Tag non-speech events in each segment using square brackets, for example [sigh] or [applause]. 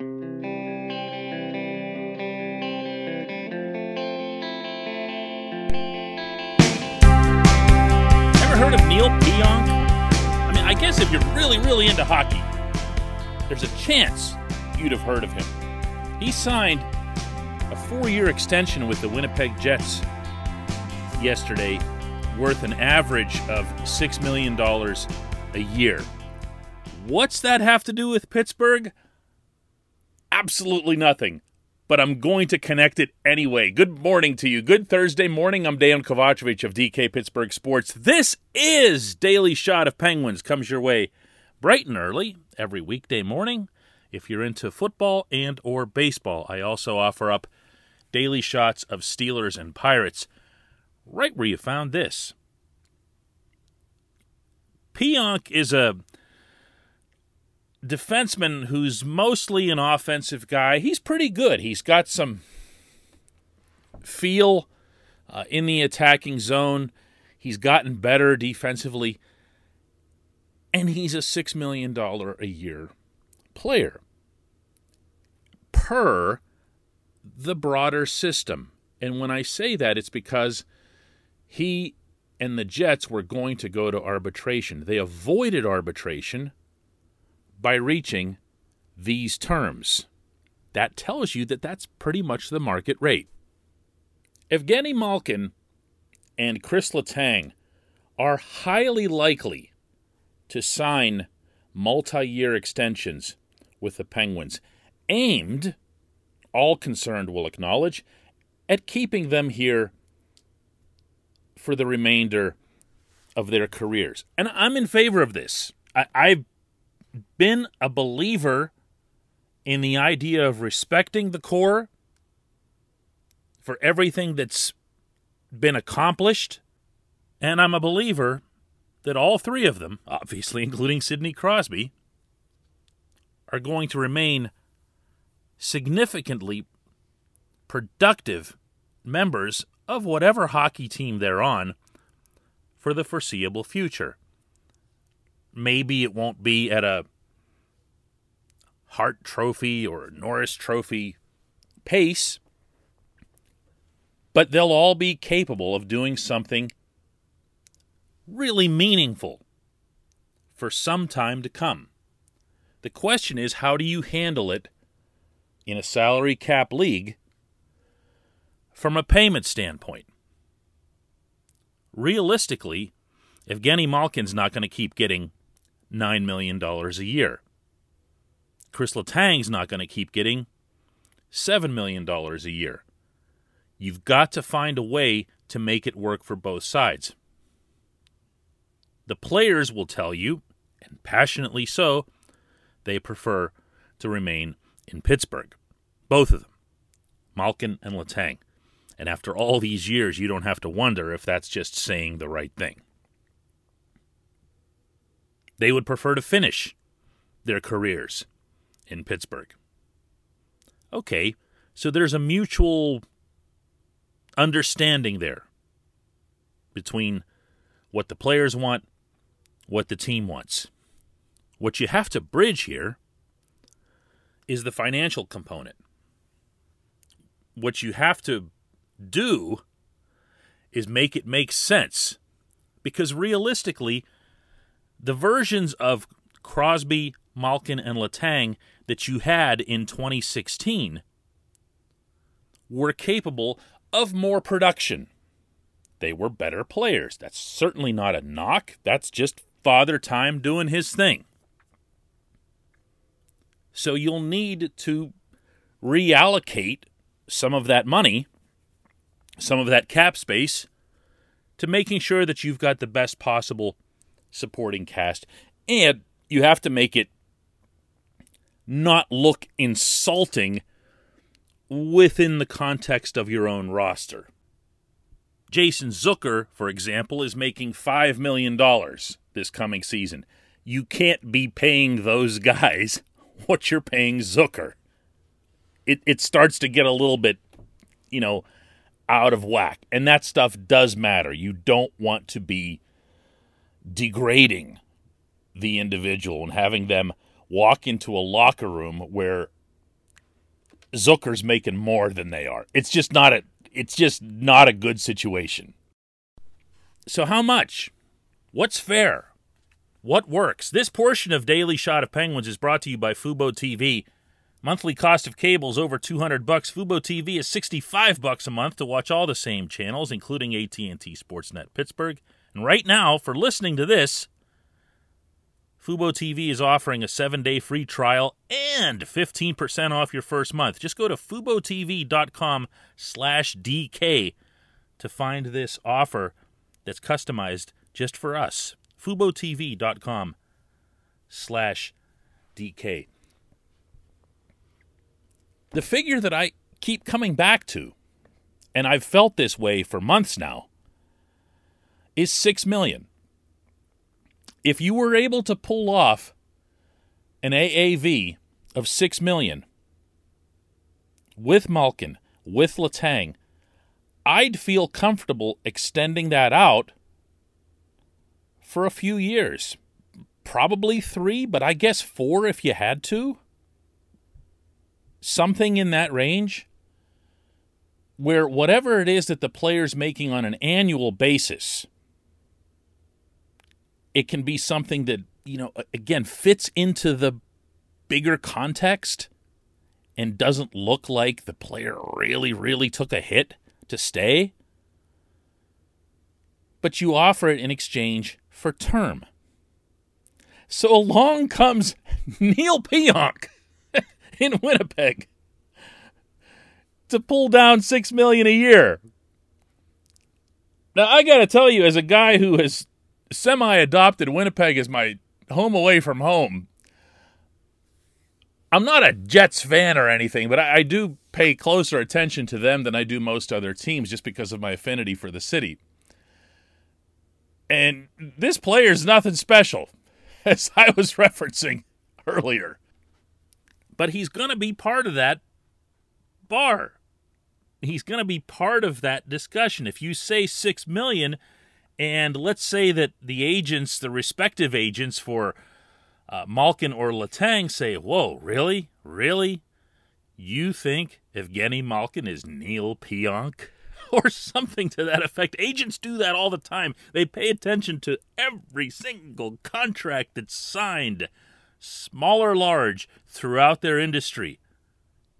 Ever heard of Neil Pionk? I mean, I guess if you're really, really into hockey, there's a chance you'd have heard of him. He signed a four year extension with the Winnipeg Jets yesterday, worth an average of $6 million a year. What's that have to do with Pittsburgh? Absolutely nothing. But I'm going to connect it anyway. Good morning to you. Good Thursday morning. I'm Dan Kovacevic of DK Pittsburgh Sports. This is Daily Shot of Penguins. Comes your way bright and early every weekday morning. If you're into football and or baseball, I also offer up daily shots of Steelers and Pirates right where you found this. Pionk is a defenseman who's mostly an offensive guy. He's pretty good. He's got some feel uh, in the attacking zone. He's gotten better defensively. And he's a $6 million a year player per the broader system. And when I say that, it's because he and the Jets were going to go to arbitration. They avoided arbitration by reaching these terms. That tells you that that's pretty much the market rate. Evgeny Malkin and Chris Letang are highly likely to sign multi year extensions with the Penguins, aimed, all concerned will acknowledge, at keeping them here for the remainder of their careers. And I'm in favor of this. I, have been a believer in the idea of respecting the core for everything that's been accomplished. And I'm a believer that all three of them, obviously [laughs] including Sidney Crosby, are going to remain significantly productive members of whatever hockey team they're on for the foreseeable future. Maybe it won't be at a Hart Trophy or Norris Trophy pace, but they'll all be capable of doing something really meaningful for some time to come. The question is how do you handle it in a salary cap league from a payment standpoint? Realistically, Evgeny Malkin's not going to keep getting $9 million a year. Chris Letang's not going to keep getting $7 million a year. You've got to find a way to make it work for both sides. The players will tell you, and passionately so, they prefer to remain in Pittsburgh. Both of them, Malkin and Letang. And after all these years, you don't have to wonder if that's just saying the right thing. They would prefer to finish their careers in Pittsburgh. Okay, so there's a mutual understanding there between what the players want, what the team wants. What you have to bridge here is the financial component. What you have to do is make it make sense. Because realistically, the versions of Crosby, Malkin, and Letang that you had in 2016 were capable of more production. They were better players. That's certainly not a knock. That's just Father Time doing his thing. So you'll need to reallocate some of that money, some of that cap space, to making sure that you've got the best possible supporting cast. And you have to make it not look insulting within the context of your own roster. Jason Zucker, for example, is making $5 million this coming season. You can't be paying those guys [laughs] what you're paying Zucker. It, it starts to get a little bit, you know, out of whack. And that stuff does matter. You don't want to be degrading the individual and having them walk into a locker room where Zucker's making more than they are. It's just not a it's just not a good situation. So how much? What's fair? What works? This portion of Daily Shot of Penguins is brought to you by Fubo TV. Monthly cost of cable is over 200 bucks. Fubo TV is 65 bucks a month to watch all the same channels including AT&T Sportsnet Pittsburgh. And right now, for listening to this, Fubo TV is offering a seven day free trial and 15% off your first month. Just go to FuboTV.com slash DK to find this offer that's customized just for us. FuboTV.com slash DK. The figure that I keep coming back to, and I've felt this way for months now, is six million if you were able to pull off an AAV of 6 million with Malkin, with Letang, I'd feel comfortable extending that out for a few years. Probably 3, but I guess 4 if you had to. Something in that range where whatever it is that the player's making on an annual basis it can be something that, you know, again, fits into the bigger context and doesn't look like the player really, really took a hit to stay. But you offer it in exchange for term. So along comes [laughs] Neil Pionk [laughs] in Winnipeg to pull down six million a year. Now I got to tell you, as a guy who has semi adopted Winnipeg as my home away from home. I'm not a Jets fan or anything, but I, I, do pay closer attention to them than I do most other teams just because of my affinity for the city. And this player is nothing special, [laughs] as I was referencing earlier. But he's going to be part of that bar. He's going to be part of that discussion. If you say 6 million, and let's say that the agents, the respective agents for uh, Malkin or Letang, say, Whoa, really? Really? You think Evgeny Malkin is Neil Pionk? [laughs] Or something to that effect. Agents do that all the time. They pay attention to every single contract that's signed, small or large, throughout their industry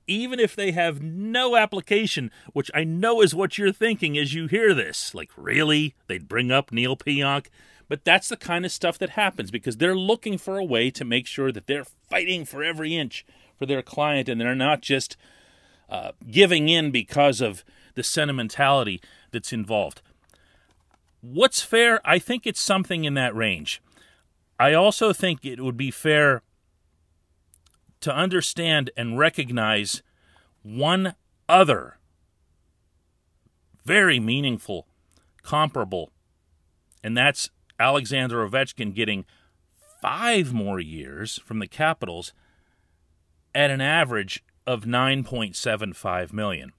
even if they have no application, which I know is what you're thinking as you hear this. Like, really? They'd bring up Neil Pionk? But that's the kind of stuff that happens because they're looking for a way to make sure that they're fighting for every inch for their client and they're not just uh, giving in because of the sentimentality that's involved. What's fair? I think it's something in that range. I also think it would be fair to understand and recognize one other very meaningful comparable, and that's Alexander Ovechkin getting five more years from the Capitals at an average of 9.75 million.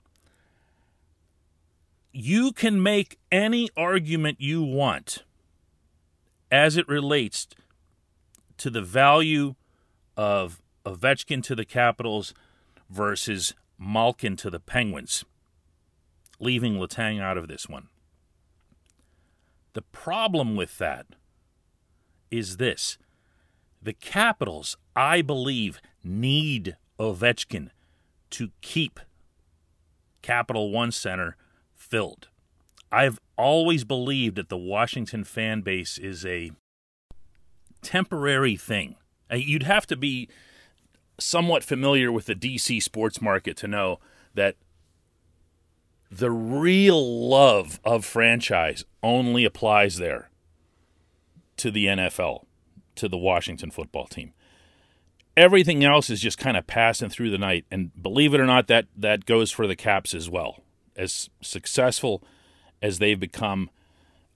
You can make any argument you want as it relates to the value of Ovechkin to the Capitals versus Malkin to the Penguins, leaving Letang out of this one. The problem with that is this the Capitals, I believe, need Ovechkin to keep Capital One Center filled. I've always believed that the Washington fan base is a temporary thing. Uh, you'd have to be somewhat familiar with the DC sports market to know that the real love of franchise only applies there to the NFL, to the Washington football team. Everything else is just kind of passing through the night, and believe it or not, that that goes for the Caps as well. As successful as they've become,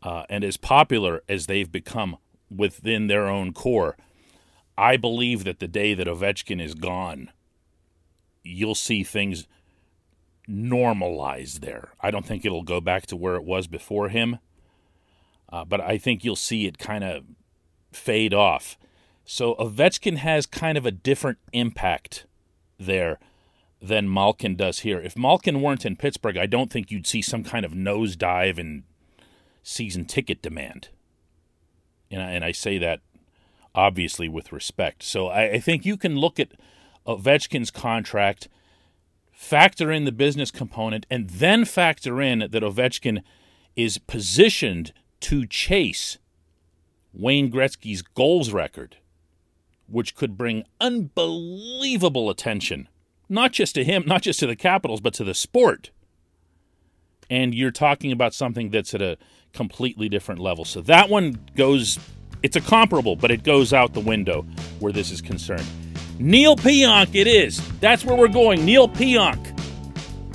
uh, and as popular as they've become within their own core, I believe that the day that Ovechkin is gone, you'll see things normalize there. I don't think it'll go back to where it was before him, uh, but I think you'll see it kind of fade off. So Ovechkin has kind of a different impact there than Malkin does here. If Malkin weren't in Pittsburgh, I don't think you'd see some kind of nosedive in season ticket demand. And I, and I say that obviously with respect. So I, I think you can look at Ovechkin's contract, factor in the business component, and then factor in that Ovechkin is positioned to chase Wayne Gretzky's goals record which could bring unbelievable attention, not just to him, not just to the Capitals, but to the sport. And you're talking about something that's at a completely different level. So that one goes, it's a comparable, but it goes out the window where this is concerned. Neil Pionk, it is. That's where we're going. Neil Pionk.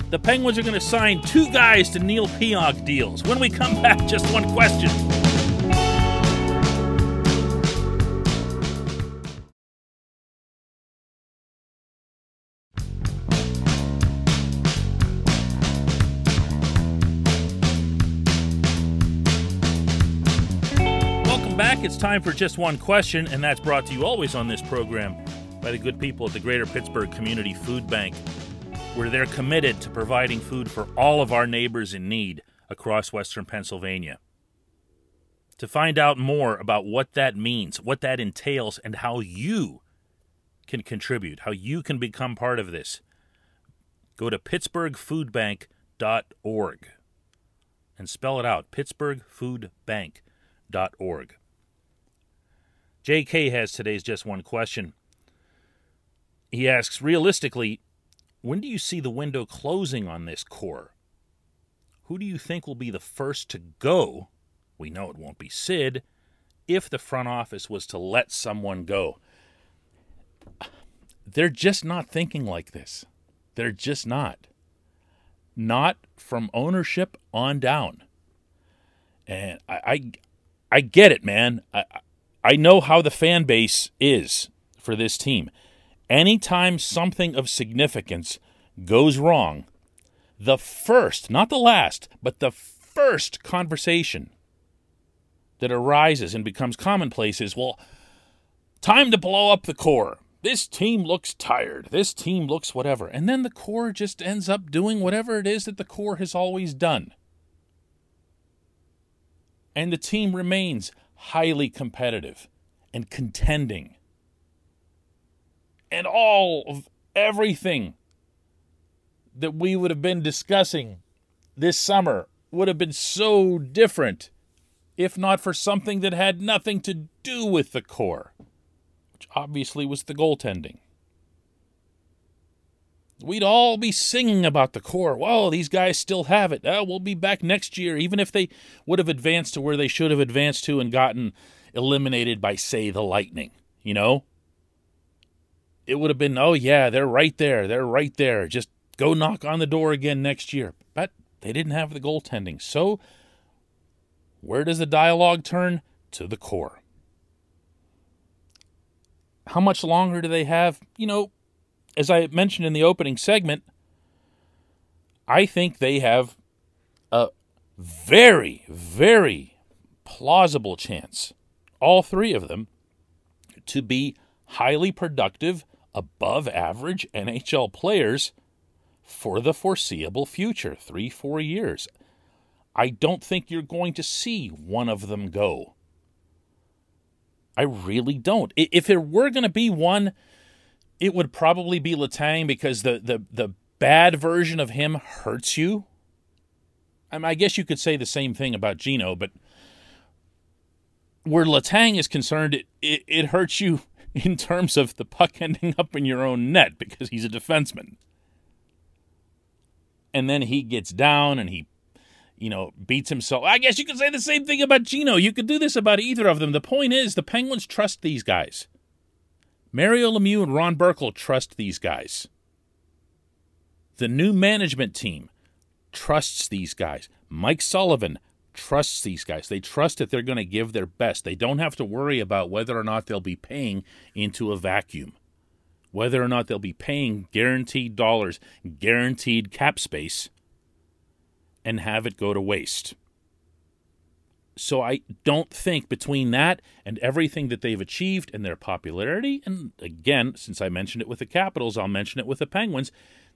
The Penguins are going to sign two guys to Neil Pionk deals. When we come back, just one question. It's time for just one question, and that's brought to you always on this program by the good people at the Greater Pittsburgh Community Food Bank, where they're committed to providing food for all of our neighbors in need across Western Pennsylvania. To find out more about what that means, what that entails, and how you can contribute, how you can become part of this, go to pittsburghfoodbank.org and spell it out pittsburghfoodbank.org. JK has today's just one question. He asks, realistically, when do you see the window closing on this core? Who do you think will be the first to go? We know it won't be Sid if the front office was to let someone go. They're just not thinking like this. They're just not. Not from ownership on down. And I, I, I get it, man. I, I know how the fan base is for this team. Anytime something of significance goes wrong, the first, not the last, but the first conversation that arises and becomes commonplace is well, time to blow up the core. This team looks tired. This team looks whatever. And then the core just ends up doing whatever it is that the core has always done. And the team remains highly competitive and contending. And all of everything that we would have been discussing this summer would have been so different if not for something that had nothing to do with the core, which obviously was the goaltending. We'd all be singing about the core. Well, these guys still have it. Oh, we'll be back next year, even if they would have advanced to where they should have advanced to and gotten eliminated by, say, the Lightning. You know? It would have been, oh, yeah, they're right there. They're right there. Just go knock on the door again next year. But they didn't have the goaltending. So, where does the dialogue turn? To the core. How much longer do they have? You know, as I mentioned in the opening segment, I think they have a very, very plausible chance, all three of them, to be highly productive, above average NHL players for the foreseeable future three, four years. I don't think you're going to see one of them go. I really don't. If there were going to be one it would probably be Letang because the the the bad version of him hurts you. I, mean, I guess you could say the same thing about Gino, but where Letang is concerned, it, it, it hurts you [laughs] in terms of the puck [laughs] ending up in your own net because he's a defenseman. And then he gets down and he, you know, beats himself. I guess you could say the same thing about Gino. You could do this about either of them. The point is, the Penguins trust these guys. Mario Lemieux and Ron Burkle trust these guys. The new management team trusts these guys. Mike Sullivan trusts these guys. They trust that they're going to give their best. They don't have to worry about whether or not they'll be paying into a vacuum, whether or not they'll be paying guaranteed dollars, guaranteed cap space, and have it go to waste. So I don't think between that and everything that they've achieved and their popularity, and again, since I mentioned it with the Capitals, I'll mention it with the Penguins,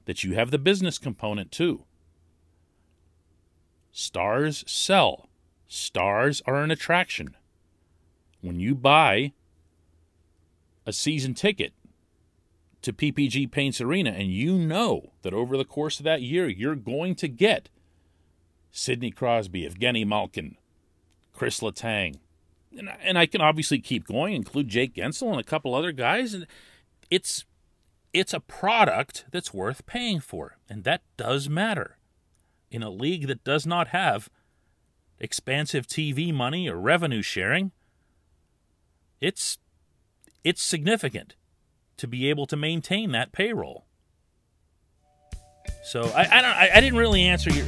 that you have the business component too. Stars sell. Stars are an attraction. When you buy a season ticket to PPG Paints Arena and you know that over the course of that year you're going to get Sidney Crosby, Evgeny Malkin, Chris Letang, and, and I can obviously keep going, include Jake Guentzel and a couple other guys, and it's it's a product that's worth paying for, and that does matter in a league that does not have expansive TV money or revenue sharing, it's it's significant to be able to maintain that payroll. So I, I don't I, I didn't really answer your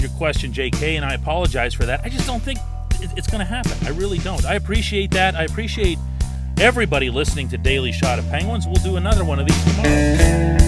your question, J.K., and I apologize for that. I just don't think it's going to happen. I really don't. I appreciate that. I appreciate everybody listening to Daily Shot of Penguins. We'll do another one of these tomorrow.